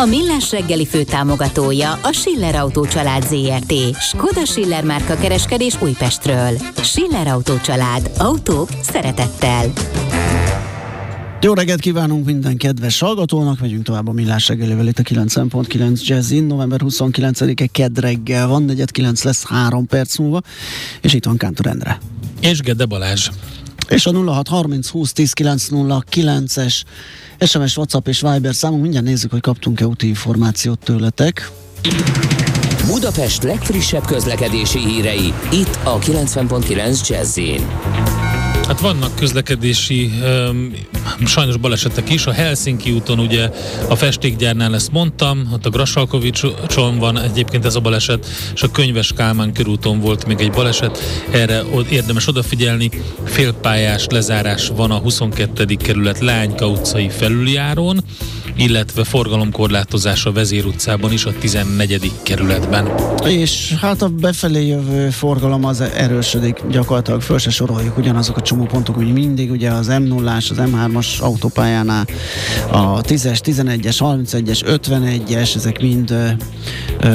A Millás reggeli főtámogatója a Schiller Autó család ZRT. Skoda Schiller márka kereskedés Újpestről. Schiller Autó család. Autók szeretettel. Jó reggelt kívánunk minden kedves hallgatónak, megyünk tovább a Millás reggelével itt a 9.9 Jazzin, november 29-e kedd reggel van, 49 lesz 3 perc múlva, és itt van Kántor Endre. És Gede Balázs. És a 0630 20 10 909-es SMS, WhatsApp és Viber számunk, mindjárt nézzük, hogy kaptunk-e úti információt tőletek. Budapest legfrissebb közlekedési hírei, itt a 90.9 Jazzin. Hát vannak közlekedési um, sajnos balesetek is. A Helsinki úton ugye a festékgyárnál ezt mondtam, ott a Grasalkovicson van egyébként ez a baleset, és a Könyves Kálmán körúton volt még egy baleset. Erre érdemes odafigyelni. Félpályás lezárás van a 22. kerület Lányka utcai felüljárón, illetve forgalomkorlátozás a Vezér utcában is a 14. kerületben. És hát a befelé jövő forgalom az erősödik gyakorlatilag, föl se soroljuk ugyanazok a csomópontok, úgy mindig, ugye az m 0 az M3-as autópályánál a 10-es, 11-es, 31-es, 51-es, ezek mind ö, ö,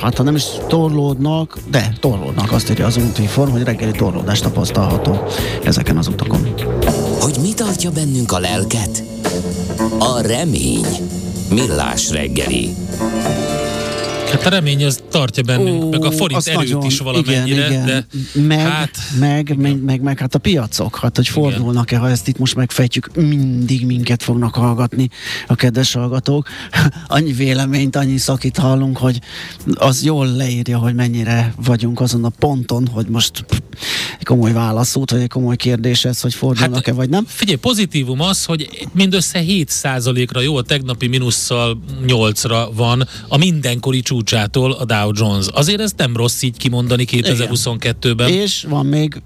hát ha nem is torlódnak, de torlódnak, azt írja az útinform, hogy reggeli torlódás tapasztalható ezeken az utakon. Hogy mi tartja bennünk a lelket? A remény. Millás reggeli. Hát a remény az tartja bennünk, Ó, meg a forint erőt nagyon, is valamennyire, igen, igen. de meg, hát... Meg, meg, meg, meg, hát a piacok, hát hogy fordulnak-e, ha ezt itt most megfejtjük, mindig minket fognak hallgatni a kedves hallgatók. annyi véleményt, annyi szakit hallunk, hogy az jól leírja, hogy mennyire vagyunk azon a ponton, hogy most egy komoly válaszút, vagy egy komoly kérdés ez, hogy fordulnak-e, hát, vagy nem? Figyelj, pozitívum az, hogy mindössze 7%-ra jó, a tegnapi mínusszal 8-ra van a mindenkori csúcsától a Dow Jones. Azért ez nem rossz így kimondani 2022-ben. És van még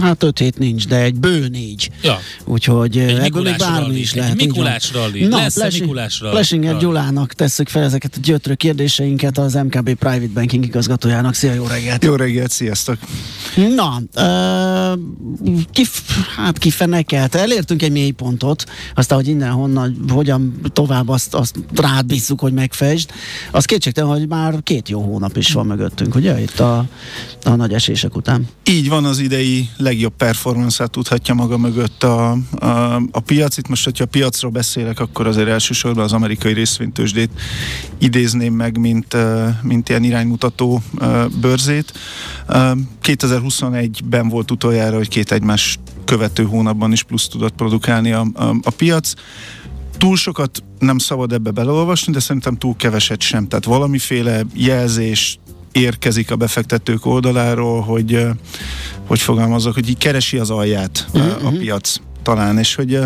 hát öt hét nincs, de egy bő négy. Ja. Úgyhogy egy ebből még bármi rally. is lehet. Egy Mikulás rally. Na, Lesz Plesi, Mikulás rally. Plesinger Gyulának tesszük fel ezeket a gyötrő kérdéseinket az MKB Private Banking igazgatójának. Szia, jó reggelt! Jó reggelt, sziasztok! Na, uh, kif, hát kifenekelt. Elértünk egy mély pontot, aztán, hogy innen honnan, hogyan tovább azt, azt rád bízzuk, hogy megfejtsd. Az kétségtelen, hogy már két jó hónap is van mögöttünk, ugye? Itt a, a nagy esések után. Így van az idei legjobb performance tudhatja maga mögött a, a, a piac. Itt most, hogyha a piacról beszélek, akkor azért elsősorban az amerikai részvénytősdét idézném meg, mint, mint ilyen iránymutató bőrzét. 2021-ben volt utoljára, hogy két egymás követő hónapban is plusz tudott produkálni a, a, a piac túl sokat nem szabad ebbe beleolvasni, de szerintem túl keveset sem. Tehát valamiféle jelzés érkezik a befektetők oldaláról, hogy, hogy fogalmazok, hogy így keresi az alját uh-huh. a mhm. piac talán, és hogy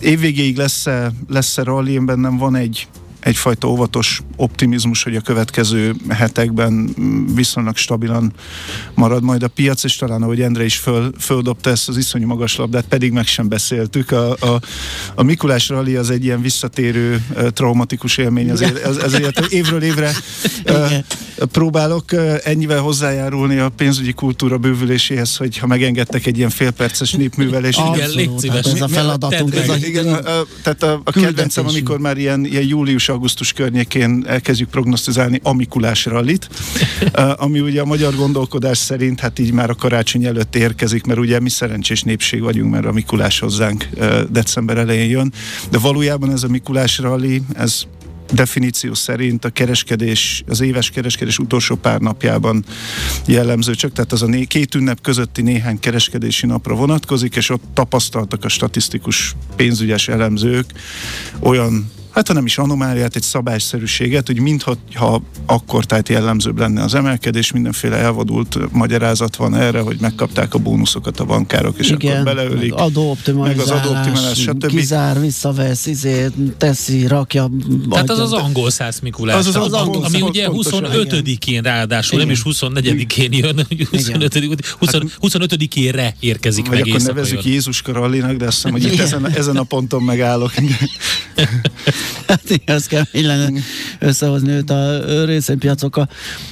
évvégéig lesz-e, lesz-e rally, bennem van egy egyfajta óvatos optimizmus, hogy a következő hetekben viszonylag stabilan marad majd a piac, és talán ahogy Endre is föl, földobta ezt az iszonyú magas labdát, pedig meg sem beszéltük. A, a, a Mikulás rally az egy ilyen visszatérő traumatikus élmény, azért, az, ezért évről évre próbálok ennyivel hozzájárulni a pénzügyi kultúra bővüléséhez, hogy ha megengedtek egy ilyen félperces népművelés. Igen, légy szíves. Ez a feladatunk. Ez a, igen, a, tehát a, a kedvencem, amikor már ilyen, ilyen július augusztus környékén elkezdjük prognosztizálni a Mikulás rallit, ami ugye a magyar gondolkodás szerint hát így már a karácsony előtt érkezik, mert ugye mi szerencsés népség vagyunk, mert a Mikulás hozzánk december elején jön, de valójában ez a Mikulás rally, ez definíció szerint a kereskedés, az éves kereskedés utolsó pár napjában jellemző csak, tehát az a né- két ünnep közötti néhány kereskedési napra vonatkozik, és ott tapasztaltak a statisztikus pénzügyes elemzők olyan hát ha nem is anomáliát, egy szabályszerűséget, hogy mintha akkor tehát jellemzőbb lenne az emelkedés, mindenféle elvadult magyarázat van erre, hogy megkapták a bónuszokat a bankárok, és Igen, akkor beleölik. Meg meg az adóoptimalizálás, stb. kizár, visszavesz, izé, teszi, rakja. Tehát az adja. az angol száz Mikulás, Az az ami- angol ami ugye pontosan, 25-én ráadásul, nem is 24-én jön, 25 25-ére érkezik Vagy meg akkor éjszaka nevezzük jön. Jézuska rallinak, de azt hiszem, hogy itt ezen, ezen a ponton megállok. Hát az kemény lenne összehozni őt a részvénypiacokkal.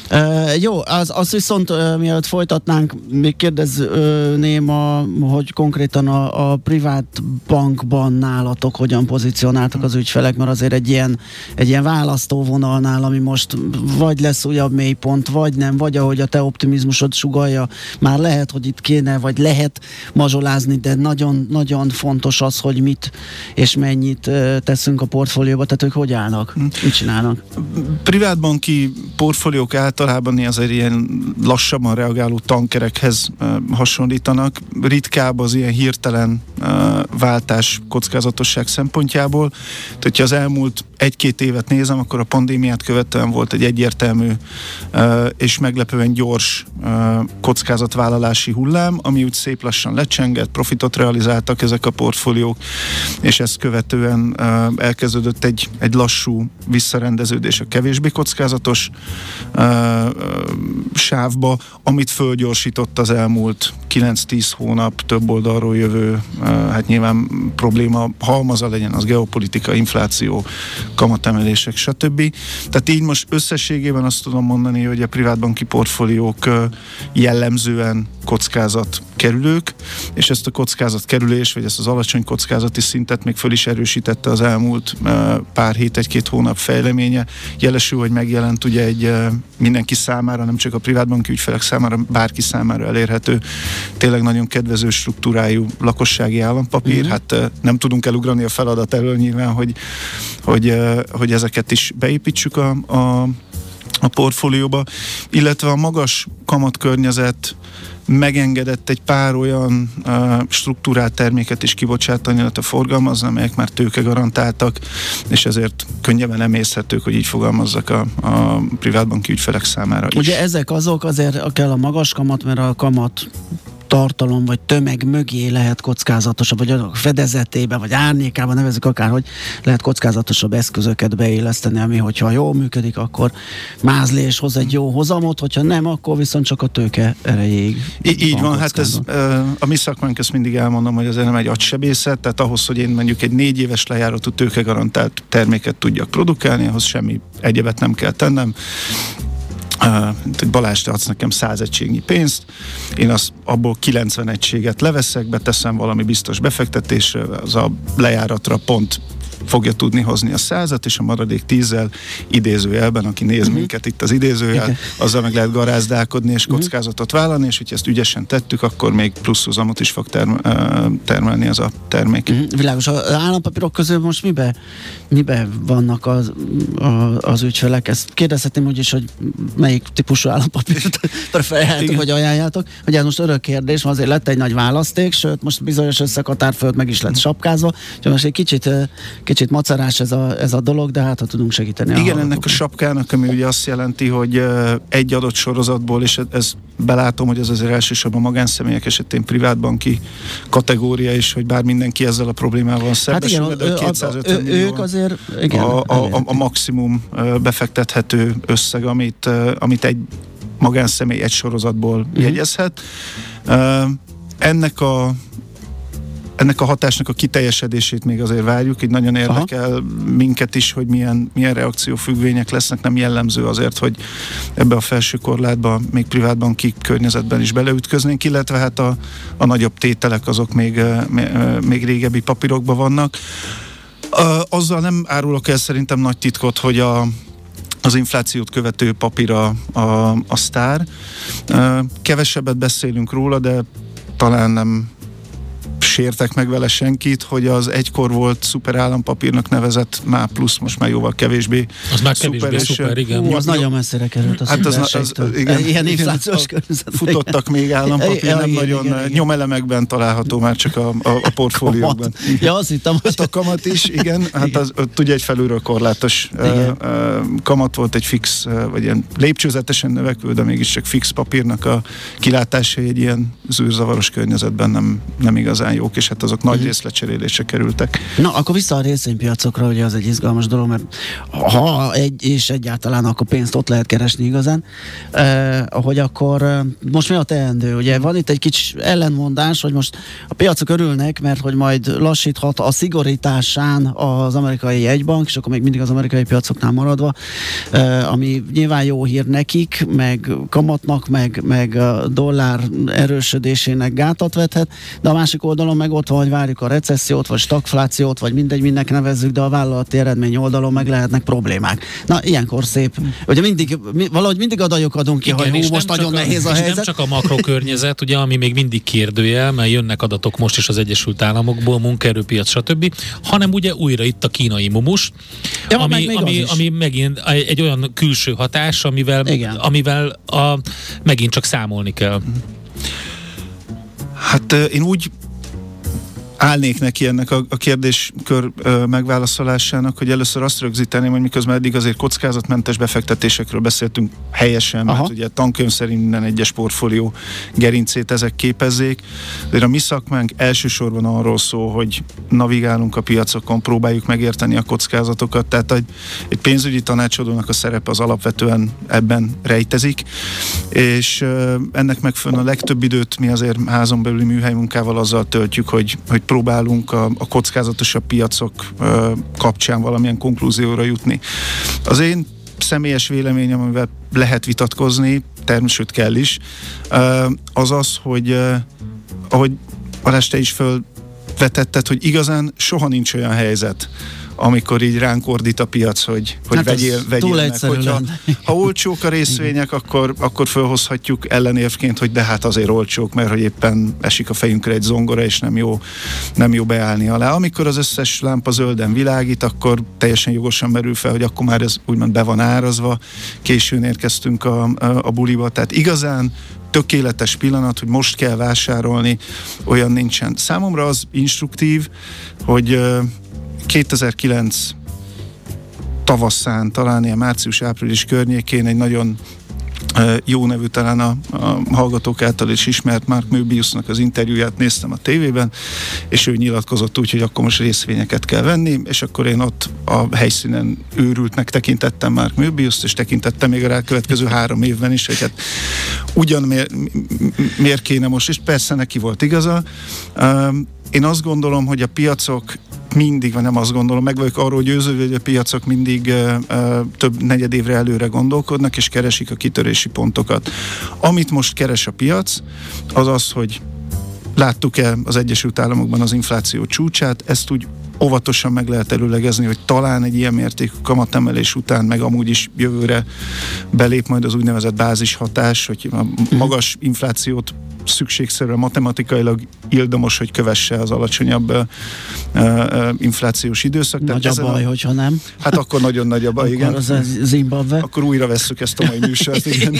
E, jó, az, az viszont e, mielőtt folytatnánk, még kérdezném, a, hogy konkrétan a, a privát bankban nálatok hogyan pozícionáltak az ügyfelek, mert azért egy ilyen, egy ilyen választóvonalnál, ami most vagy lesz újabb mélypont, vagy nem, vagy ahogy a te optimizmusod sugalja, már lehet, hogy itt kéne, vagy lehet mazsolázni, de nagyon-nagyon fontos az, hogy mit és mennyit teszünk a portfólióba, tehát ők hogy állnak, mit csinálnak. privátbanki portfóliók általában azért ilyen lassabban reagáló tankerekhez hasonlítanak. Ritkább az ilyen hirtelen váltás kockázatosság szempontjából. Tehát, hogyha az elmúlt egy-két évet nézem, akkor a pandémiát követően volt egy egyértelmű és meglepően gyors kockázatvállalási hullám, ami úgy szép lassan lecsengett, profitot realizáltak ezek a portfóliók, és ezt követően uh, elkezdődött egy, egy lassú visszarendeződés a kevésbé kockázatos uh, uh, sávba, amit fölgyorsított az elmúlt 9-10 hónap több oldalról jövő, uh, hát nyilván probléma halmaza legyen az geopolitika, infláció, kamatemelések, stb. Tehát így most összességében azt tudom mondani, hogy a privátbanki portfóliók jellemzően kockázat kerülők, és ezt a kockázat kerülés, vagy ezt az alacsony kockázati szintet még föl is erősítette az elmúlt pár hét, egy-két hónap fejleménye. Jelesül, hogy megjelent ugye egy mindenki számára, nem csak a privátbanki ügyfelek számára, bárki számára elérhető, tényleg nagyon kedvező struktúrájú lakossági állampapír. Mhm. Hát nem tudunk elugrani a feladat elől nyilván, hogy, hogy, hogy ezeket is beépítsük a, a a portfólióba, illetve a magas kamatkörnyezet megengedett egy pár olyan uh, struktúrált terméket is kibocsátani, illetve forgalmazni, amelyek már tőke garantáltak, és ezért könnyebben emészhetők, hogy így fogalmazzak a, a privátbanki ügyfelek számára is. Ugye ezek azok, azért kell a magas kamat, mert a kamat tartalom vagy tömeg mögé lehet kockázatosabb, vagy a fedezetébe, vagy árnyékában nevezzük akárhogy, lehet kockázatosabb eszközöket beilleszteni, ami hogyha jól működik, akkor mázli és hoz egy jó hozamot, hogyha nem, akkor viszont csak a tőke erejéig. Í- így van, hát ez a mi szakmánk, ezt mindig elmondom, hogy azért nem egy agysebészet, tehát ahhoz, hogy én mondjuk egy négy éves lejáratú tőkegarantált terméket tudjak produkálni, ahhoz semmi egyebet nem kell tennem. Mint Balázs, te adsz nekem 100 egységnyi pénzt, én az, abból 90 egységet leveszek, beteszem valami biztos befektetésre, az a lejáratra pont fogja tudni hozni a százat, és a maradék tízzel idézőjelben, aki néz uh-huh. minket itt az idézőjel, Igen. azzal meg lehet garázdálkodni és kockázatot vállalni, és hogyha ezt ügyesen tettük, akkor még plusz hozamot is fog term- termelni ez a termék. Mhm, Világos. Az állampapírok közül most mibe, mibe vannak az, a, az ügyfelek? Ezt kérdezhetném úgyis, hogy melyik típusú állampapírt preferáljátok, Igen. vagy ajánljátok. Ugye ez most örök kérdés, mert azért lett egy nagy választék, sőt, most bizonyos összekatár föld meg is lett sapkázva. Úgyhogy most egy kicsit, ö, kicsit macerás ez a, ez a dolog, de hát ha tudunk segíteni. Igen, ennek a sapkának, ami ugye azt jelenti, hogy egy adott sorozatból, és ez- belátom, hogy ez azért elsősorban magánszemélyek esetén privátbanki kategória is, hogy bár mindenki ezzel a problémával Hát szembesül, igen, de ő, a a, 250 ő, millió ők azért igen, a, a, a, a maximum befektethető összeg, amit, amit egy magánszemély egy sorozatból Mhm. uh-huh. jegyezhet. Ö, Ennek a ennek a hatásnak a kiteljesedését még azért várjuk, így nagyon érdekel Aha. minket is, hogy milyen, milyen reakciófüggvények lesznek, nem jellemző azért, hogy ebbe a felső korlátba még privátbanki környezetben is beleütköznénk, illetve hát a, a nagyobb tételek azok még, még, ö, még régebbi papírokban vannak. Ö, Azzal nem árulok el szerintem nagy titkot, hogy a, az inflációt követő papír a, a, a sztár. Kevesebbet beszélünk róla, de talán nem sértek meg vele senkit, hogy az egykor volt szuper állampapírnak nevezett már plusz, most már jóval kevésbé Az már kevésbé szuper, igen. Hú, az nagyon messzire került a Hát az, az, az, igen, Ilyen igen, inflációs a- környezetben. Futottak még állampapír, Ja, nem igen, nagyon igen, igen. nyomelemekben található már csak a, a, a portfóliókban. Kamat. Ja, azt hittem, hogy Hát a kamat is, igen, hát az, ott ugye egy felülről korlátos Igen. kamat volt, egy fix, vagy ilyen lépcsőzetesen növekvő, de mégiscsak fix papírnak a kilátásai egy ilyen zűrzavaros környezetben nem, nem igazán jók, és hát azok nagy Mhm. rész lecserélésre kerültek. Na, akkor vissza a részvénypiacokra, ugye az egy izgalmas dolog, mert ha egy és egyáltalán akkor pénzt ott lehet keresni igazán, eh, hogy akkor most mi a teendő? Ugye van itt egy kicsi ellentmondás, hogy most a piacok örülnek, mert hogy majd lassíthat a szigorításán az amerikai jegybank, és akkor még mindig az amerikai piacoknál maradva, eh, ami nyilván jó hír nekik, meg kamatnak, meg, meg a dollár erősödésének gátat vethet, de a másik oldalon meg ott van, hogy várjuk a recessziót, vagy stagflációt, vagy mindegy, mindnek nevezzük, de a vállalati eredmény oldalon meg lehetnek problémák. Na, ilyenkor szép. Ugye mindig, mi, valahogy mindig adajuk adunk ki, hogy és hú, most nagyon a, nehéz a helyzet. nem csak a makrokörnyezet, ugye, ami még mindig kérdőjel, mert jönnek adatok most is az Egyesült Államokból, munkaerőpiac, stb., hanem ugye újra itt a kínai mumus, Ja, meg ami, az ami, ami megint egy, olyan külső hatás, amivel, Igen. amivel a, megint csak számolni kell. Hát én úgy állnék neki ennek a, a kérdéskör ö, megválaszolásának, hogy először azt rögzíteném, hogy miközben eddig azért kockázatmentes befektetésekről beszéltünk helyesen, Aha. mert ugye tankönyv szerint minden egyes portfólió gerincét ezek képezzék. De a mi szakmánk elsősorban arról szól, hogy navigálunk a piacokon, próbáljuk megérteni a kockázatokat, tehát egy, egy pénzügyi tanácsadónak a szerepe az alapvetően ebben rejtezik, és ö, ennek megfelelően a legtöbb időt mi azért házon belüli műhely munkával azzal töltjük, hogy, hogy próbálunk a, a kockázatosabb piacok kapcsán valamilyen konklúzióra jutni. Az én személyes véleményem, amivel lehet vitatkozni, természetesen kell is, az az, hogy ahogy Balázs, te is fölvetetted, hogy igazán soha nincs olyan helyzet, amikor így ránk ordít a piac, hogy, hogy Hát vegyél, vegyél túl meg. Hogyha, ha olcsók a részvények, akkor, akkor felhozhatjuk ellenérvként, hogy de hát azért olcsók, mert hogy éppen esik a fejünkre egy zongora, és nem jó, nem jó beállni alá. Amikor az összes lámpa zölden világít, akkor teljesen jogosan merül fel, hogy akkor már ez úgymond be van árazva, későn érkeztünk a, a, a buliba. Tehát igazán tökéletes pillanat, hogy most kell vásárolni, olyan nincsen. Számomra az instruktív, hogy 2009 tavasszán, talán ilyen március-április környékén egy nagyon jó nevű, talán a, a hallgatók által is ismert Mark Möbiusnak az interjúját néztem a tévében, és ő nyilatkozott úgy, hogy akkor most részvényeket kell venni, és akkor én ott a helyszínen őrültnek tekintettem Mark Möbiuszt, és tekintettem még a rákövetkező három évben is, hogy hát ugyan miért, miért kéne most, és persze neki volt igaza. Én azt gondolom, hogy a piacok mindig, vagy nem azt gondolom, meg vagyok arról győződve, hogy a piacok mindig több negyed évre előre gondolkodnak, és keresik a kitörési pontokat. Amit most keres a piac, az az, hogy láttuk-e az Egyesült Államokban az infláció csúcsát, ezt úgy óvatosan meg lehet előlegezni, hogy talán egy ilyen mértékű kamatemelés után, meg amúgy is jövőre belép majd az úgynevezett bázishatás, hogy a magas inflációt szükségszerűen matematikailag ildomos, hogy kövesse az alacsonyabb ö, ö, inflációs időszak. Tehát Nagy a ezen baj, hogyha nem. Hát akkor nagyon nagy a baj, igen. Akkor az a Zimbabwe. Akkor újra vesszük ezt a mai műsort, igen.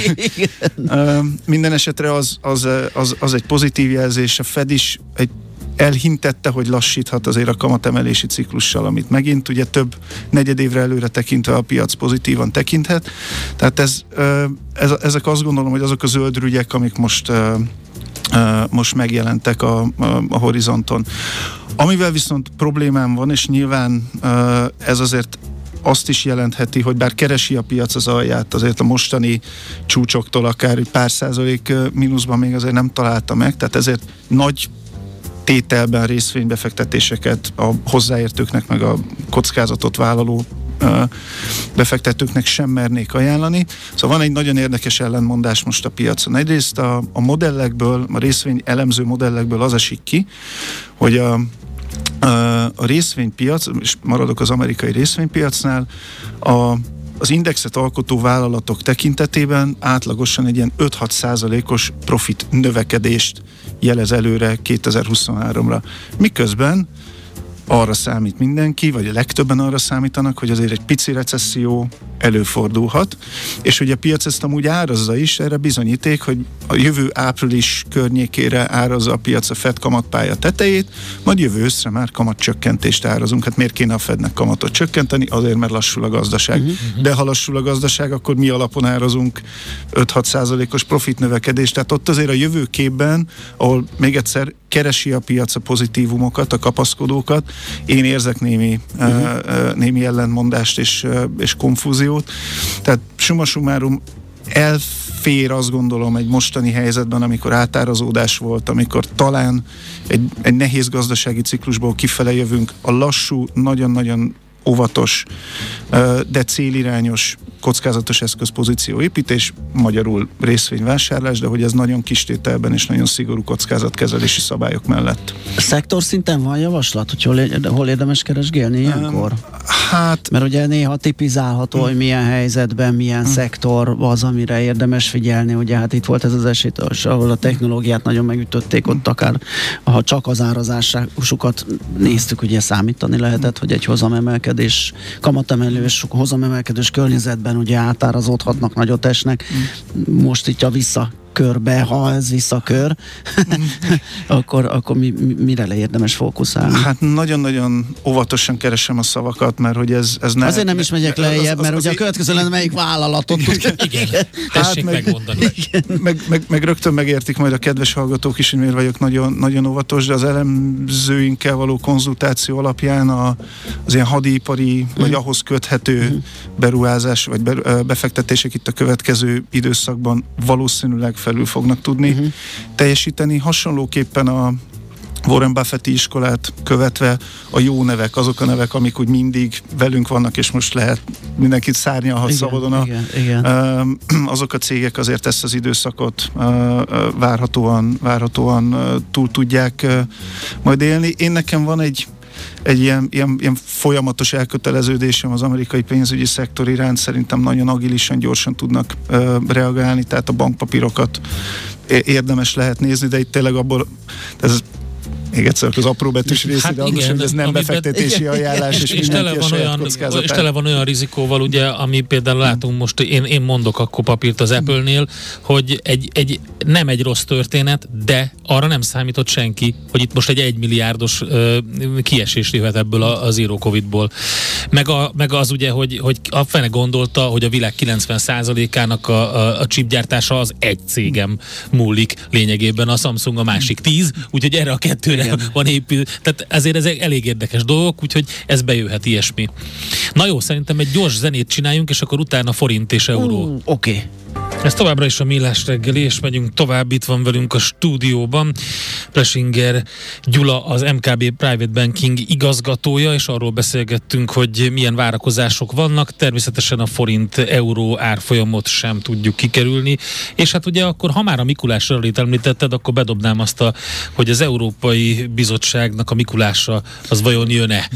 Ö, Minden esetre az, az, az, az egy pozitív jelzés. A Fed is egy elhintette, hogy lassíthat azért a kamatemelési ciklussal, amit megint ugye több negyedévre előre tekintve a piac pozitívan tekinthet. Tehát ez, ez, ezek azt gondolom, hogy azok a zöld rügyek, amik most most megjelentek a, a, horizonton. Amivel viszont problémám van, és nyilván ez azért azt is jelentheti, hogy bár keresi a piac az alját, azért a mostani csúcsoktól akár egy pár százalék mínuszban még azért nem találta meg, tehát ezért nagy tételben részvénybefektetéseket a hozzáértőknek, meg a kockázatot vállaló befektetőknek sem mernék ajánlani. Szóval van egy nagyon érdekes ellentmondás most a piacon. Egyrészt a, a modellekből, a részvény elemző modellekből az esik ki, hogy a, a részvénypiac, és maradok az amerikai részvénypiacnál, a az indexet alkotó vállalatok tekintetében átlagosan egy ilyen 5-6 százalékos profit növekedést jelez előre 2023-ra. Miközben arra számít mindenki, vagy a legtöbben arra számítanak, hogy azért egy pici recesszió előfordulhat, és ugye a piac ezt amúgy árazza is, erre bizonyíték, hogy a jövő április környékére árazza a piac a Fed kamatpálya tetejét, majd jövő őszre már kamatcsökkentést árazunk. Hát miért kéne a Fednek kamatot csökkenteni? Azért, mert lassul a gazdaság. Uh-huh. De ha lassul a gazdaság, akkor mi alapon árazunk 5-6 százalékos profit növekedést? Tehát ott azért a jövőképben, ahol még egyszer keresi a piac a pozitívumokat, a kapaszkodókat, én érzek némi, uh-huh. uh, némi ellentmondást és, uh, és konfúziót. Tehát summa summarum elfér azt gondolom egy mostani helyzetben, amikor átárazódás volt, amikor talán egy, egy nehéz gazdasági ciklusból kifele jövünk, a lassú, nagyon-nagyon óvatos, de célirányos kockázatos eszközpozíció építés, magyarul részvényvásárlás, de hogy ez nagyon kis tételben és nagyon szigorú kockázatkezelési szabályok mellett. Szektor szinten van javaslat, hogy hol, hol érdemes keresgélni ilyenkor? Hát... Mert ugye néha tipizálható, hogy milyen helyzetben, milyen hmm. szektor az, amire érdemes figyelni. Ugye hát itt volt ez az eset, ahol a technológiát nagyon megütötték, ott akár ha csak az árazásukat néztük, ugye számítani lehetett, hogy egy hozamemelkedés, kamatemelős, hozamemelkedős környezetben ugye átárazódhatnak, nagyot esnek. Mm. Most itt a vissza körbe, ha ez visszakör, akkor, akkor mi, mi, mire le érdemes fókuszálni? Hát nagyon-nagyon óvatosan keresem a szavakat, mert hogy ez, ez ne... Azért nem is megyek lejjebb, mert az, ugye a következő lenne melyik vállalatot. Igen, igen. Hát meg, megmondani. Meg, meg, meg, rögtön megértik majd a kedves hallgatók is, hogy miért vagyok nagyon, nagyon óvatos, de az elemzőinkkel való konzultáció alapján a, az ilyen hadipari, mm. vagy ahhoz köthető mm. beruházás, vagy befektetések itt a következő időszakban valószínűleg felül fognak tudni uh-huh. teljesíteni. Hasonlóképpen a Warren Buffetti iskolát követve a jó nevek, azok a nevek, amik úgy mindig velünk vannak, és most lehet mindenkit szárnyalhat igen, szabadon. A, igen, igen. azok a cégek azért ezt az időszakot várhatóan, várhatóan túl tudják majd élni. Én nekem van egy egy ilyen, ilyen, ilyen folyamatos elköteleződésem az amerikai pénzügyi szektor iránt szerintem nagyon agilisan, gyorsan tudnak ö, reagálni, tehát a bankpapírokat érdemes lehet nézni, de itt tényleg abból, ez még egyszer az apró betűs rész, hát de igen, hogy ez nem befektetési bet, ajánlás, és, és, tele van olyan, és tele van olyan rizikóval, ugye, ami például látunk most, én, én mondok akkor papírt az Apple-nél, hogy egy, egy, nem egy rossz történet, de arra nem számított senki, hogy itt most egy egymilliárdos ö, kiesés jöhet ebből a, a zero Covid-ból. Meg, a, meg az ugye, hogy, hogy a fene gondolta, hogy a világ 90%-ának a, a, a chipgyártása az egy cégem múlik lényegében, a Samsung a másik tíz, úgyhogy erre a kettőre igen. van épül. Tehát ezért ezek elég érdekes dolgok, úgyhogy ez bejöhet ilyesmi. Na jó, szerintem egy gyors zenét csináljunk, és akkor utána forint és euró. Uh, Oké. Okay. Ez továbbra is a Millás reggeli, és megyünk tovább, itt van velünk a stúdióban. Plesinger Gyula, az MKB Private Banking igazgatója, és arról beszélgettünk, hogy milyen várakozások vannak. Természetesen a forint-euró árfolyamot sem tudjuk kikerülni. És hát ugye akkor, ha már a Mikulás rallit említetted, akkor bedobnám azt, a, hogy az Európai Bizottságnak a Mikulása az vajon jön-e?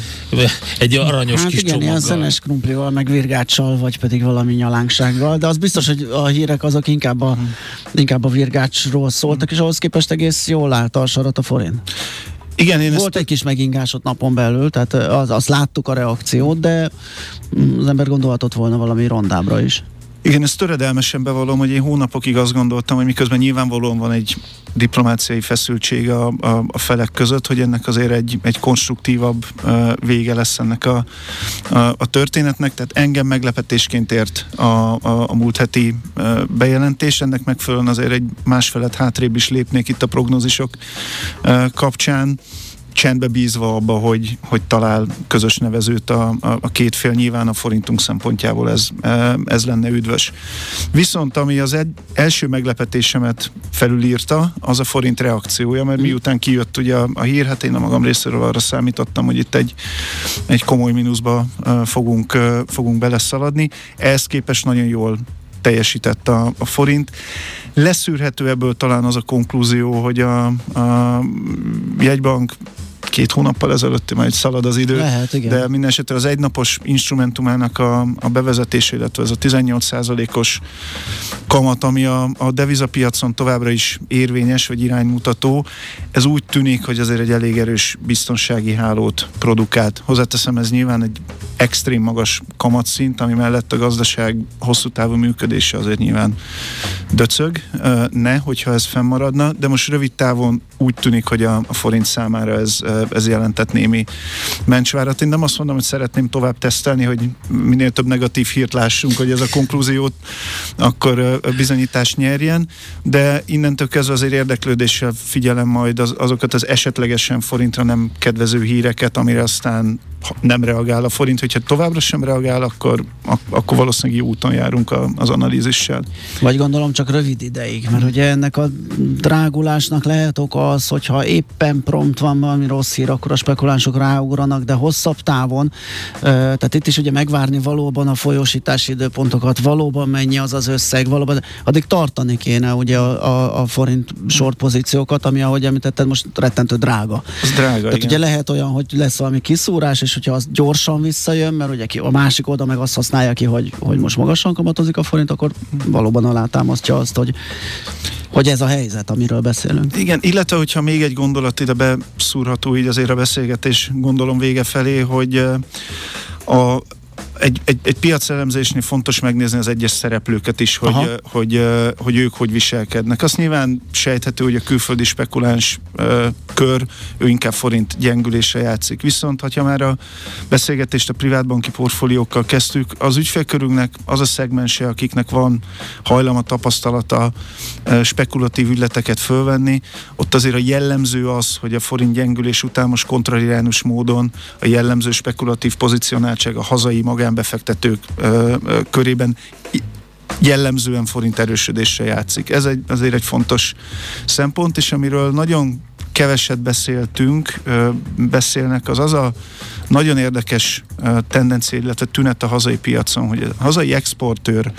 Egy aranyos hát kis igen, csomaggal. ilyen szenes krumplival, meg virgáccsal, vagy pedig valami nyalánksággal, de az biztos, hogy a hírek azok inkább a, inkább a virgácsról szóltak, és ahhoz képest egész jól állt a sarat a forint. Igen, én Volt ezt... egy kis megingásot napon belül, tehát az, azt láttuk a reakciót, de az ember gondolhatott volna valami rondábra is. Igen, ezt töredelmesen bevallom, hogy én hónapokig azt gondoltam, hogy miközben nyilvánvalóan van egy diplomáciai feszültség a, a, a felek között, hogy ennek azért egy, egy konstruktívabb uh, vége lesz ennek a, a, a történetnek. Tehát engem meglepetésként ért a, a, a múlt heti uh, bejelentés, ennek megfelelően azért egy másfelet hátrébb is lépnék itt a prognózisok uh, kapcsán csendbe bízva abba, hogy, hogy talál közös nevezőt a, a, a két fél, nyilván a forintunk szempontjából ez, e, ez lenne üdvös. Viszont ami az egy, első meglepetésemet felülírta, az a forint reakciója, mert miután kijött ugye a, a hír, hát én a magam részéről arra számítottam, hogy itt egy, egy komoly mínuszba e, fogunk, e, fogunk beleszaladni. Ehhez képest nagyon jól teljesített a, a forint. Leszűrhető ebből talán az a konklúzió, hogy a, a jegybank két hónappal ezelőtt, majd szalad az idő. Lehet, igen. De minden esetre az egynapos instrumentumának a, a bevezetése, illetve ez a 18%-os kamat, ami a, a devizapiacon továbbra is érvényes, vagy iránymutató, ez úgy tűnik, hogy azért egy elég erős biztonsági hálót produkált. Hozzáteszem, ez nyilván egy extrém magas kamatszint, ami mellett a gazdaság hosszú távú működése azért nyilván döcög, ne, hogyha ez fennmaradna, de most rövid távon úgy tűnik, hogy a, a forint számára ez, ez jelentett némi mencsvárat. Én nem azt mondom, hogy szeretném tovább tesztelni, hogy minél több negatív hírt lássunk, hogy ez a konklúziót akkor bizonyítást nyerjen, de innentől kezdve azért érdeklődéssel figyelem majd az, azokat az esetlegesen forintra nem kedvező híreket, amire aztán nem reagál a forint, hogyha továbbra sem reagál, akkor, akkor valószínűleg jó úton járunk a, az analízissel. Vagy gondolom csak rövid ideig, mert ugye ennek a drágulásnak lehet oka az, hogyha éppen prompt van valami rossz hír, akkor a spekulánsok ráugranak, de hosszabb távon, tehát itt is ugye megvárni valóban a folyósítási időpontokat, valóban mennyi az az összeg, valóban, addig tartani kéne ugye a, a, a forint short pozíciókat, ami ahogy említetted most rettentő drága. Ez drága, Tehát igen. ugye lehet olyan, hogy lesz valami kiszúrás, és hogyha az gyorsan visszajön, mert ugye ki, a másik oldal meg azt használja ki, hogy, hogy most magasan kamatozik a forint, akkor valóban alátámasztja azt, hogy, hogy ez a helyzet, amiről beszélünk. Igen, illetve hogyha még egy gondolat ide beszúrható így azért a beszélgetés gondolom vége felé, hogy a egy, egy, egy piacelemzésnél fontos megnézni az egyes szereplőket is, hogy, hogy, hogy, hogy ők hogy viselkednek. Azt nyilván sejthető, hogy a külföldi spekuláns uh, kör, ő inkább forint gyengülésre játszik. Viszont, ha már a beszélgetést a privátbanki portfóliókkal kezdtük, az ügyfélkörünknek az a szegmense, akiknek van hajlama, tapasztalata uh, spekulatív ügyleteket fölvenni, ott azért a jellemző az, hogy a forint gyengülés után most kontrariránus módon a jellemző spekulatív pozicionáltság a hazai magán magánbefektetők ö, ö, körében jellemzően forint erősödésre játszik. Ez egy, azért egy fontos szempont, és amiről nagyon keveset beszéltünk, beszélnek, az az a nagyon érdekes tendencia, illetve tünet a hazai piacon, hogy a hazai exportőr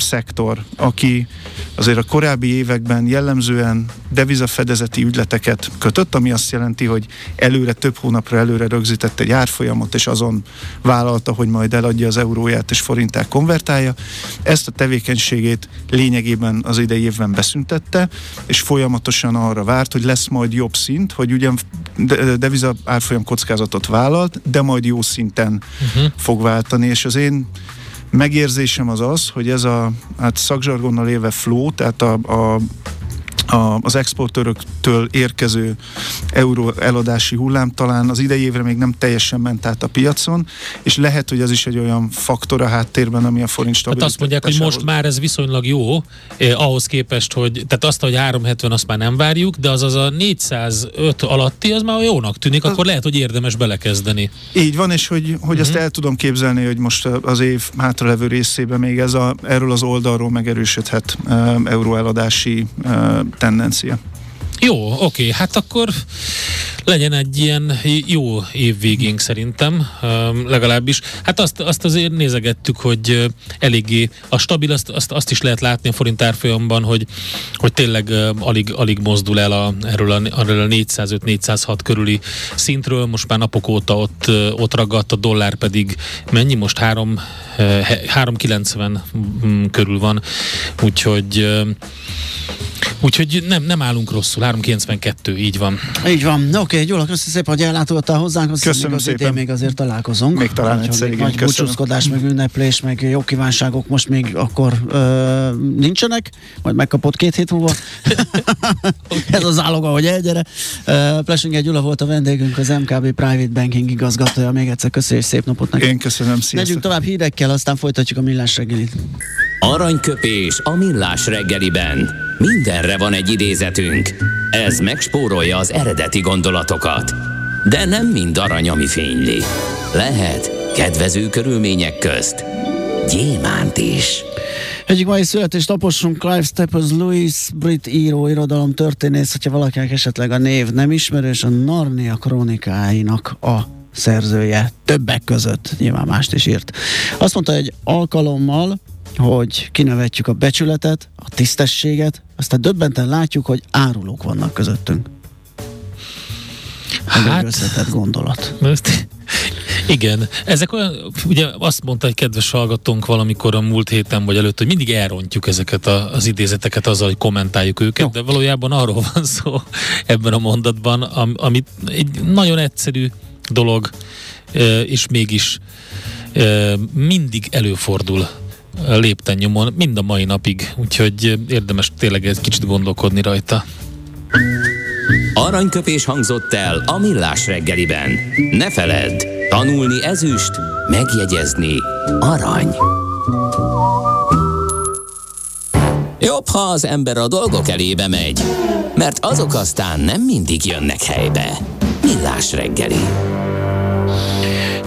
szektor, aki azért a korábbi években jellemzően devizafedezeti ügyleteket kötött, ami azt jelenti, hogy előre, több hónapra előre rögzített egy árfolyamot, és azon vállalta, hogy majd eladja az euróját és forintát konvertálja. Ezt a tevékenységét lényegében az idei évben beszüntette, és folyamatosan arra várt, hogy lesz majd jobb szint, hogy ugyan deviza árfolyam kockázatot vállalt, de majd jó szinten uh-huh. fog váltani, és az én megérzésem az az, hogy ez a hát szakzsargonnal élve flow, tehát a, a a, az exportőröktől érkező euró eladási hullám talán az idei évre még nem teljesen ment át a piacon, és lehet, hogy ez is egy olyan faktor a háttérben, ami a forint Hát azt mondják, hogy most már ez viszonylag jó, eh, ahhoz képest, hogy, tehát azt, hogy 370 azt már nem várjuk, de az az a 405 alatti, az már jónak tűnik, akkor lehet, hogy érdemes belekezdeni. Így van, és hogy, hogy uh-huh. azt el tudom képzelni, hogy most az év hátralevő részében még ez a, erről az oldalról megerősödhet uh, euróeladási uh, tendencia. Jó, oké, hát akkor legyen egy ilyen jó év végénk szerintem, legalábbis. Hát azt, azt azért nézegettük, hogy eléggé a stabil, azt, azt, azt is lehet látni a forint árfolyamban, hogy, hogy tényleg alig, alig mozdul el a, erről a, erről a 405-406 körüli szintről, most már napok óta ott, ott ragadt, a dollár pedig mennyi most? 3, 390 mm, körül van, úgyhogy Úgyhogy nem, nem állunk rosszul, 392, így van. Így van. Oké, okay, Gyula, köszönöm szépen, hogy ellátottál hozzánk. Azt köszönöm még szépen. még azért találkozunk. Még talán egyszer, igen. Nagy búcsúzkodás, meg ünneplés, meg jó kívánságok most még akkor ö, nincsenek, majd megkapod két hét múlva. Ez az áloga, hogy elgyere. Plesinger Gyula volt a vendégünk, az MKB Private Banking igazgatója. Még egyszer köszönjük, szép napot neked. Én köszönöm, sziasztok. Megyünk tovább hírekkel, aztán folytatjuk a millás reggelit. Aranyköpés a millás reggeliben. Mindenre van egy idézetünk. Ez megspórolja az eredeti gondolatokat. De nem mind arany, ami fényli. Lehet kedvező körülmények közt gyémánt is. Egyik mai születésnaposunk Clive Staples Lewis, brit író, irodalom történész, hogyha valakinek esetleg a név nem ismerős, a Narnia kronikáinak a szerzője többek között, nyilván mást is írt. Azt mondta, hogy alkalommal hogy kinevetjük a becsületet, a tisztességet, aztán döbbenten látjuk, hogy árulók vannak közöttünk. Hát, összetett gondolat. Igen, ezek olyan, ugye azt mondta egy kedves hallgatónk valamikor a múlt héten vagy előtt, hogy mindig elrontjuk ezeket a, az idézeteket azzal, hogy kommentáljuk őket, Jó. de valójában arról van szó ebben a mondatban, am, amit egy nagyon egyszerű dolog, és mégis mindig előfordul lépten nyomon, mind a mai napig, úgyhogy érdemes tényleg egy kicsit gondolkodni rajta. Aranyköpés hangzott el a millás reggeliben. Ne feledd, tanulni ezüst, megjegyezni arany. Jobb, ha az ember a dolgok elébe megy, mert azok aztán nem mindig jönnek helybe. Millás reggeli.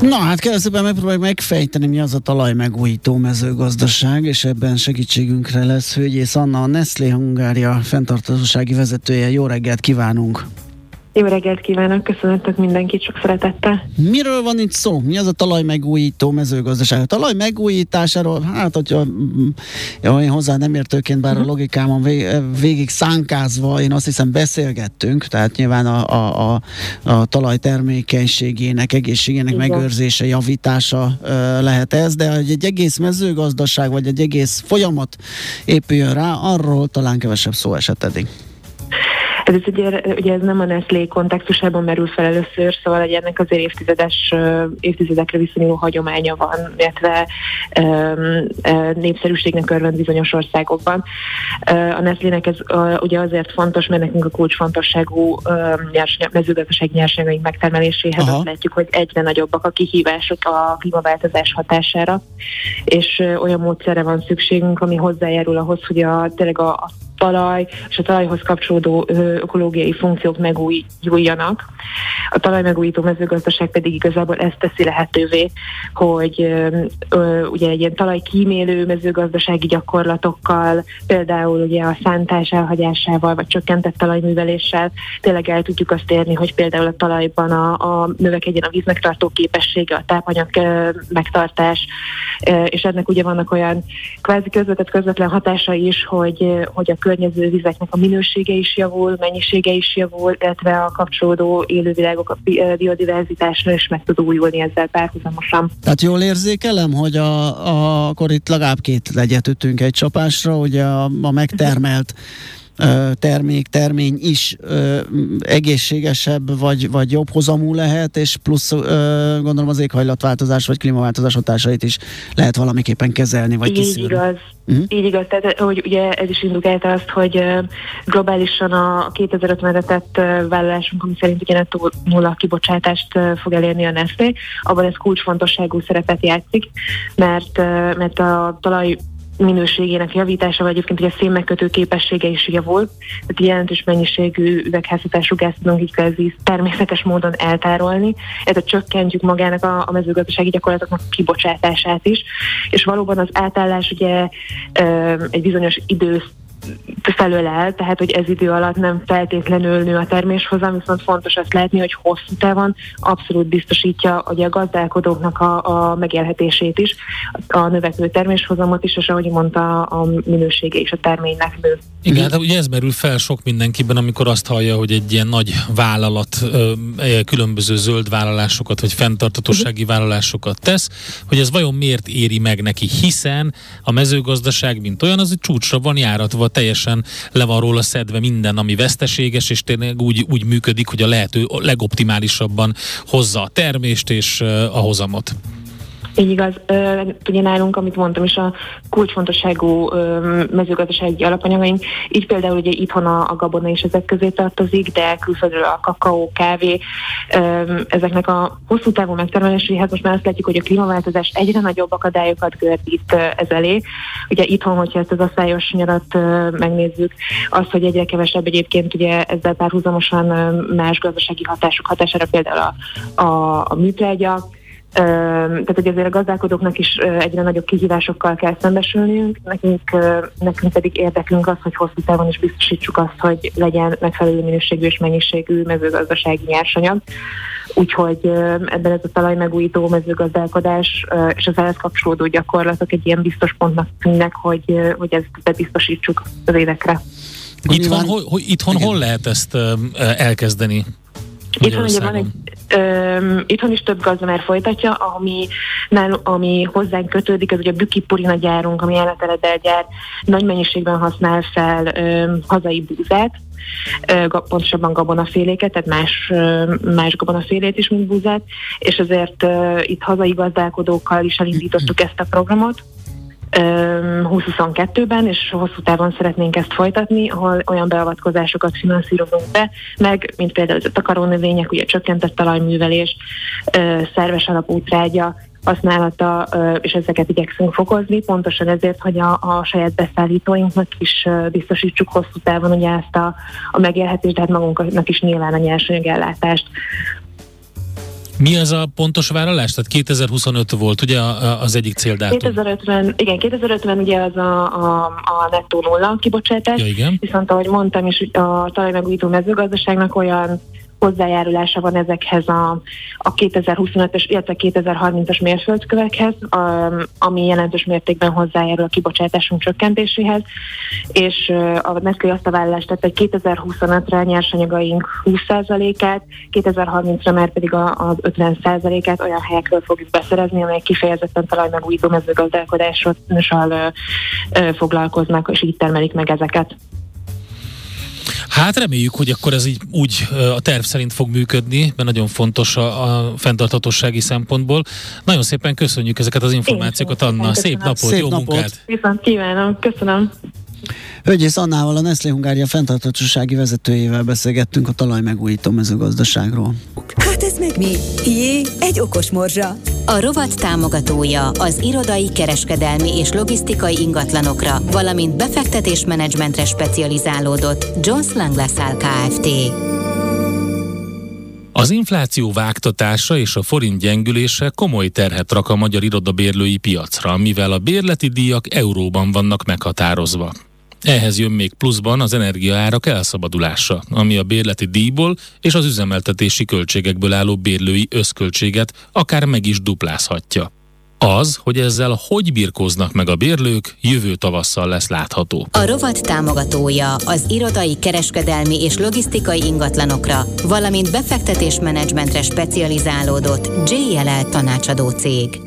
Na hát szépen megpróbáljuk megfejteni, mi az a talaj megújító mezőgazdaság, és ebben segítségünkre lesz Hölgyész Anna, a Nestlé Hungária fenntartósági vezetője. Jó reggelt kívánunk! Jó reggelt kívánok, köszönöttök mindenkit sok szeretettel. Miről van itt szó? Mi az a talaj megújító mezőgazdaság? A talaj megújításáról, hát hogyha ja, én hozzá nem értőként, bár a mhm. logikámon végig szánkázva, én azt hiszem beszélgettünk, tehát nyilván a, a, a, a talaj termékenységének, egészségének Igen. megőrzése, javítása lehet ez, de hogy egy egész mezőgazdaság, vagy egy egész folyamat épüljön rá, arról talán kevesebb szó esett eddig. Ez ugye, ugye ez nem a Nestlé kontextusában merül fel először, szóval egy ennek azért évtizedes, évtizedekre viszonyuló hagyománya van, illetve népszerűségnek örvend bizonyos országokban. A Nestlének ez ugye azért fontos, mert nekünk a kulcsfontosságú nyersanyag, mezőgazdaság nyersanyagaink megtermeléséhez azt látjuk, hogy egyre nagyobbak a kihívások a klímaváltozás hatására, és olyan módszerre van szükségünk, ami hozzájárul ahhoz, hogy a, tényleg a, a talaj és a talajhoz kapcsolódó ökológiai funkciók megújuljanak. A talaj megújító mezőgazdaság pedig igazából ezt teszi lehetővé, hogy ugye egy ilyen talajkímélő mezőgazdasági gyakorlatokkal, például ugye a szántás elhagyásával, vagy csökkentett talajműveléssel tényleg el tudjuk azt érni, hogy például a talajban a, a növekedjen a vízmegtartó képessége, a tápanyag megtartás, és ennek ugye vannak olyan kvázi közvetett közvetlen hatásai is, hogy, hogy a környező vizeknek a minősége is javul, mennyisége is javul, illetve a kapcsolódó élővilágok, a biodiverzitásra is meg tud újulni ezzel párhuzamosan. Tehát jól érzékelem, hogy a, a, akkor itt legalább két legyet ütünk egy csapásra, ugye a, a megtermelt termék, termény is egészségesebb vagy, vagy jobb hozamú lehet, és plusz gondolom az éghajlatváltozás vagy klímaváltozás hatásait is lehet valamiképpen kezelni vagy Így kiszűrni. igaz. Uh-huh. Így igaz, tehát hogy ugye ez is indukálta azt, hogy globálisan a 2050-re tett vállalásunk, ami szerint ugye nettó nulla kibocsátást fog elérni a Nestlé, abban ez kulcsfontosságú szerepet játszik, mert, mert a talaj minőségének javítása, vagy egyébként ugye a szénmegkötő képessége is javul, tehát jelentős mennyiségű üvegházhatású gáz tudunk így kvázi természetes módon eltárolni, a csökkentjük magának a, a mezőgazdasági gyakorlatoknak kibocsátását is, és valóban az átállás ugye egy bizonyos idő felölel, tehát hogy ez idő alatt nem feltétlenül nő a terméshozam, viszont fontos azt látni, hogy hosszú távon abszolút biztosítja hogy a gazdálkodóknak a, a megélhetését is, a növekvő terméshozamot is, és ahogy mondta, a minősége is a terménynek nő. Igen, hát ugye ez merül fel sok mindenkiben, amikor azt hallja, hogy egy ilyen nagy vállalat különböző zöld vállalásokat, vagy fenntartatósági vállalásokat tesz, hogy ez vajon miért éri meg neki, hiszen a mezőgazdaság, mint olyan, az egy csúcsra van járatva, teljesen le van róla szedve minden, ami veszteséges, és tényleg úgy, úgy működik, hogy a lehető legoptimálisabban hozza a termést és a hozamot. Így igaz. Ugye nálunk, amit mondtam is, a kulcsfontosságú mezőgazdasági alapanyagaink, így például ugye itthon a, a gabona is ezek közé tartozik, de külföldről a kakaó, kávé, ezeknek a hosszú távú megtermeléséhez most már azt látjuk, hogy a klímaváltozás egyre nagyobb akadályokat gördít ez elé. Ugye itthon, hogyha ezt az asszályos nyarat megnézzük, az, hogy egyre kevesebb egyébként ugye ezzel párhuzamosan más gazdasági hatások hatására például a, a, a műtrágya, tehát hogy azért a gazdálkodóknak is egyre nagyobb kihívásokkal kell szembesülniünk, nekünk, nekünk pedig érdekünk az, hogy hosszú távon is biztosítsuk azt, hogy legyen megfelelő minőségű és mennyiségű mezőgazdasági nyersanyag. Úgyhogy ebben ez a talaj megújító mezőgazdálkodás és az ehhez kapcsolódó gyakorlatok egy ilyen biztos pontnak tűnnek, hogy, hogy ezt biztosítsuk az évekre. Itthon, ho, ho, itthon hol lehet ezt elkezdeni? Itthon ugye van egy, ö, itthon is több gazda már folytatja, ami, nál, ami hozzánk kötődik, az ugye a Büki Purina gyárunk, ami állateleddel gyár, nagy mennyiségben használ fel ö, hazai búzát, pontosabban gabonaféléket, tehát más, más gabonafélét is, mint búzát, és ezért itt hazai gazdálkodókkal is elindítottuk ezt a programot, 2022-ben, és hosszú távon szeretnénk ezt folytatni, ahol olyan beavatkozásokat finanszírozunk be, meg, mint például a takarónövények, ugye csökkentett talajművelés, szerves alapú trágya, használata, és ezeket igyekszünk fokozni, pontosan ezért, hogy a, a saját beszállítóinknak is biztosítsuk hosszú távon ugye ezt a, a megélhetést, de hát magunknak is nyilván a nyersanyagellátást. Mi az a pontos vállalás? Tehát 2025 volt ugye az egyik céldátum? 2050, igen, 2050 ugye az a, a, a nettó nulla kibocsátás, ja, igen. viszont ahogy mondtam is, a talajmegújító mezőgazdaságnak olyan hozzájárulása van ezekhez a, a 2025-ös, illetve 2030-as mérföldkövekhez, ami jelentős mértékben hozzájárul a kibocsátásunk csökkentéséhez, és a Nestlé azt a vállalást tett, hogy 2025-re a nyersanyagaink 20%-át, 2030-ra már pedig az 50%-át olyan helyekről fogjuk beszerezni, amelyek kifejezetten talajmegújító mezőgazdálkodással foglalkoznak, és így termelik meg ezeket. Hát reméljük, hogy akkor ez így úgy a terv szerint fog működni, mert nagyon fontos a, a fenntarthatósági szempontból. Nagyon szépen köszönjük ezeket az információkat, Anna. Szép napot, Szép jó napot. munkát! Viszont kívánom, köszönöm! Hölgyész Annával, a Nestlé Hungária fenntarthatósági vezetőjével beszélgettünk a talajmegújító mezőgazdaságról. Hát ez meg mi? Jé, egy okos morzsa. A rovat támogatója az irodai, kereskedelmi és logisztikai ingatlanokra, valamint befektetésmenedzsmentre specializálódott Jones Lang LaSalle Kft. Az infláció vágtatása és a forint gyengülése komoly terhet rak a magyar irodabérlői piacra, mivel a bérleti díjak euróban vannak meghatározva. Ehhez jön még pluszban az energiaárak elszabadulása, ami a bérleti díjból és az üzemeltetési költségekből álló bérlői összköltséget akár meg is duplázhatja. Az, hogy ezzel hogy birkóznak meg a bérlők, jövő tavasszal lesz látható. A rovat támogatója az irodai, kereskedelmi és logisztikai ingatlanokra, valamint befektetésmenedzsmentre specializálódott JLL tanácsadó cég.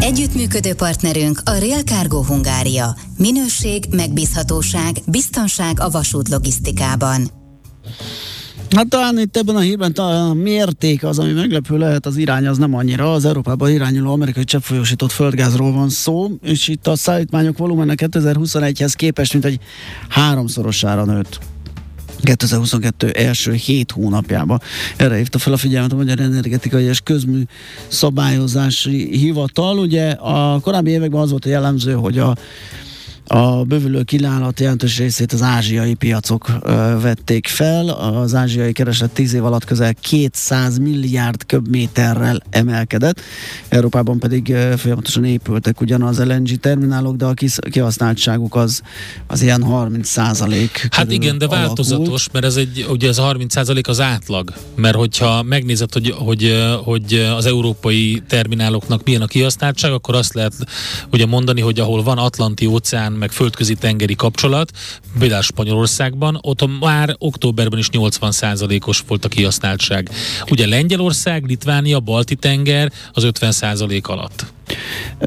Együttműködő partnerünk a Real Cargo Hungária. Minőség, megbízhatóság, biztonság a vasút logisztikában. Hát talán itt ebben a hírben a mérték az, ami meglepő lehet, az irány az nem annyira. Az Európában irányuló amerikai cseppfolyósított földgázról van szó, és itt a szállítmányok volumene 2021-hez képest mint egy háromszorosára nőtt. 2022 első hét hónapjában. Erre hívta fel a figyelmet a Magyar Energetikai és Közmű Szabályozási Hivatal. Ugye a korábbi években az volt a jellemző, hogy a a bővülő kínálat jelentős részét az ázsiai piacok vették fel. Az ázsiai kereslet 10 év alatt közel 200 milliárd köbméterrel emelkedett. Európában pedig folyamatosan épültek ugyanaz LNG terminálok, de a kihasználtságuk az, az ilyen 30 százalék. Hát igen, de alakult. változatos, mert ez egy, ugye ez a 30 százalék az átlag. Mert hogyha megnézed, hogy, hogy, hogy az európai termináloknak milyen a kihasználtság, akkor azt lehet ugye mondani, hogy ahol van Atlanti óceán, meg földközi tengeri kapcsolat, például Spanyolországban, ott már októberben is 80%-os volt a kihasználtság. Ugye Lengyelország, Litvánia, Balti tenger az 50% alatt.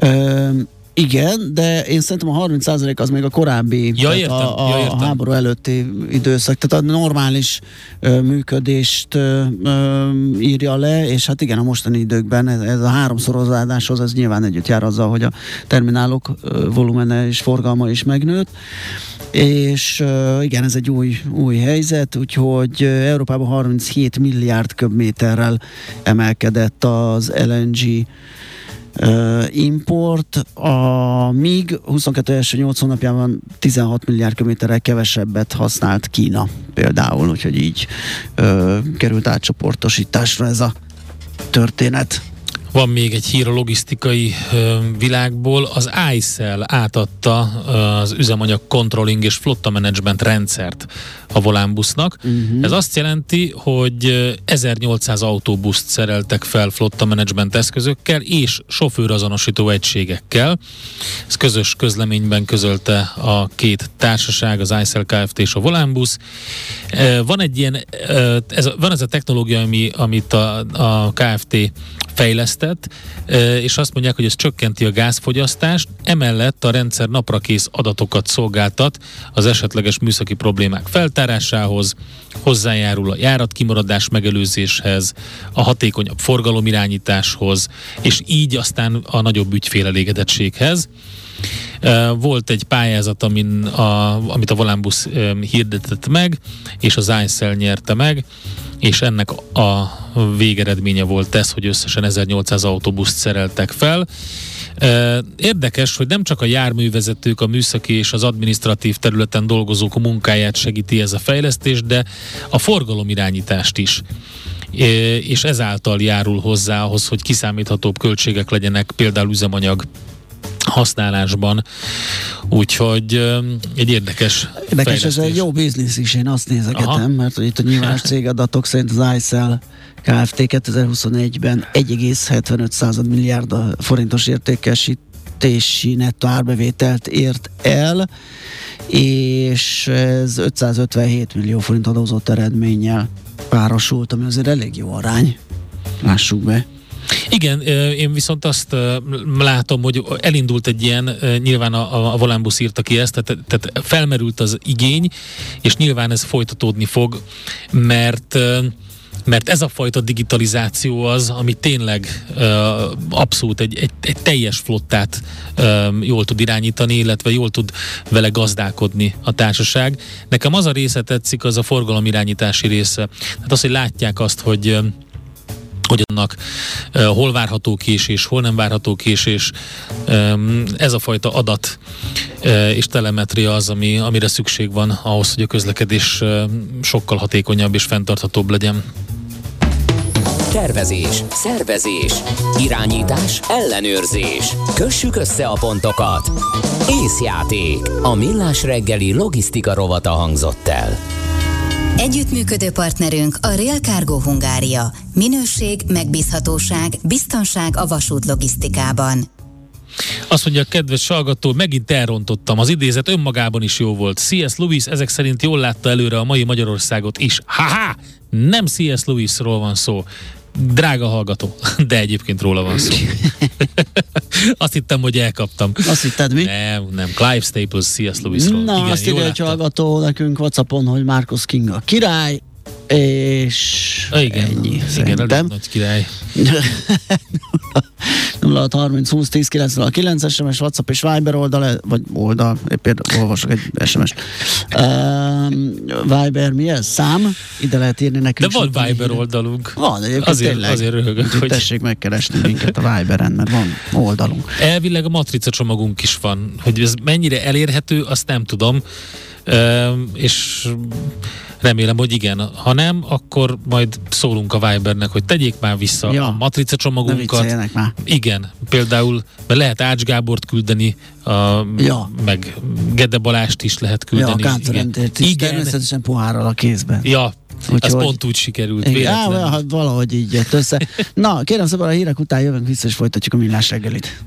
Um igen, de én szerintem a 30% az még a korábbi, ja, értem, a, a, ja, értem. a háború előtti időszak, tehát a normális ö, működést ö, ö, írja le, és hát igen, a mostani időkben ez, ez a háromszorozáshoz ez nyilván együtt jár azzal, hogy a terminálok ö, volumene és forgalma is megnőtt, és ö, igen, ez egy új, új helyzet, úgyhogy Európában 37 milliárd köbméterrel emelkedett az LNG import, a míg 22 első 8 hónapjában 16 milliárd kilométerrel kevesebbet használt Kína például, úgyhogy így ö, került átcsoportosításra ez a történet. Van még egy hír a logisztikai világból. Az iCell átadta az üzemanyag controlling és flotta management rendszert a Volánbusznak. Uh-huh. Ez azt jelenti, hogy 1800 autóbuszt szereltek fel flotta management eszközökkel és sofőrazonosító egységekkel. Ez közös közleményben közölte a két társaság, az iCell Kft. és a Volánbusz. Van egy ilyen, ez, van ez a technológia, ami, amit a, a Kft. Fejlesztett, és azt mondják, hogy ez csökkenti a gázfogyasztást, emellett a rendszer naprakész adatokat szolgáltat az esetleges műszaki problémák feltárásához, hozzájárul a járatkimaradás megelőzéshez, a hatékonyabb forgalomirányításhoz, és így aztán a nagyobb ügyfélelégedettséghez. Volt egy pályázat, amin a, amit a Volánbusz hirdetett meg, és az iCell nyerte meg, és ennek a végeredménye volt ez, hogy összesen 1800 autóbuszt szereltek fel. Érdekes, hogy nem csak a járművezetők, a műszaki és az administratív területen dolgozók munkáját segíti ez a fejlesztés, de a forgalomirányítást is és ezáltal járul hozzá ahhoz, hogy kiszámíthatóbb költségek legyenek például üzemanyag használásban. Úgyhogy egy érdekes Érdekes, ez egy jó biznisz is, én azt nézegetem, mert hogy itt a nyilvános cégadatok szerint az iCell Kft. 2021-ben 1,75 milliárd forintos értékesítési nettó árbevételt ért el, és ez 557 millió forint adózott eredménnyel párosult, ami azért elég jó arány. Lássuk be. Igen, én viszont azt látom, hogy elindult egy ilyen, nyilván a, a Volánbusz írta ki ezt, tehát, tehát felmerült az igény, és nyilván ez folytatódni fog, mert mert ez a fajta digitalizáció az, ami tényleg uh, abszolút egy, egy, egy teljes flottát um, jól tud irányítani, illetve jól tud vele gazdálkodni a társaság. Nekem az a része tetszik, az a forgalomirányítási része. Tehát az, hogy látják azt, hogy um, hogy annak uh, hol várható késés, hol nem várható késés. Um, ez a fajta adat uh, és telemetria az, ami, amire szükség van ahhoz, hogy a közlekedés uh, sokkal hatékonyabb és fenntarthatóbb legyen. Tervezés, szervezés, irányítás, ellenőrzés. Kössük össze a pontokat. Észjáték. A millás reggeli logisztika rovata hangzott el. Együttműködő partnerünk a Rail Cargo Hungária. Minőség, megbízhatóság, biztonság a vasút logisztikában. Azt mondja a kedves hallgató, megint elrontottam. Az idézet önmagában is jó volt. C.S. Lewis ezek szerint jól látta előre a mai Magyarországot is. Haha! Nem C.S. Lewisról van szó. Drága hallgató, de egyébként róla van szó. azt hittem, hogy elkaptam. Azt hitted mi? Nem, nem. Clive Staples, C.S. Lewisról. Na, Igen, azt írja egy hallgató nekünk Whatsappon, hogy Marcus King a király, és igen, ennyi, igen, elég nagy király. 06 30 20 10 909 SMS, WhatsApp és Viber oldal, vagy oldal, éppen olvasok egy SMS. Uh, Viber mi ez? Szám? Ide lehet írni nekünk. De van Viber oldalunk. Van, egyébként azért, tényleg. azért röhögök, hogy... Tessék megkeresni minket a Viberen, mert van oldalunk. Elvileg a matrica csomagunk is van. Hogy ez mennyire elérhető, azt nem tudom. Uh, és Remélem, hogy igen. Ha nem, akkor majd szólunk a Vibernek, hogy tegyék már vissza ja. a matrica csomagunkat. már. Igen, például mert lehet Ács Gábort küldeni, a, ja. meg Gede Balást is lehet küldeni. Ja, a igen. is, igen. természetesen pohárral a kézben. Ja, Úgy, ez pont úgy sikerült. Igen, á, valahogy így jött össze. Na, kérem szépen a hírek után jövünk vissza, és folytatjuk a millás reggelit.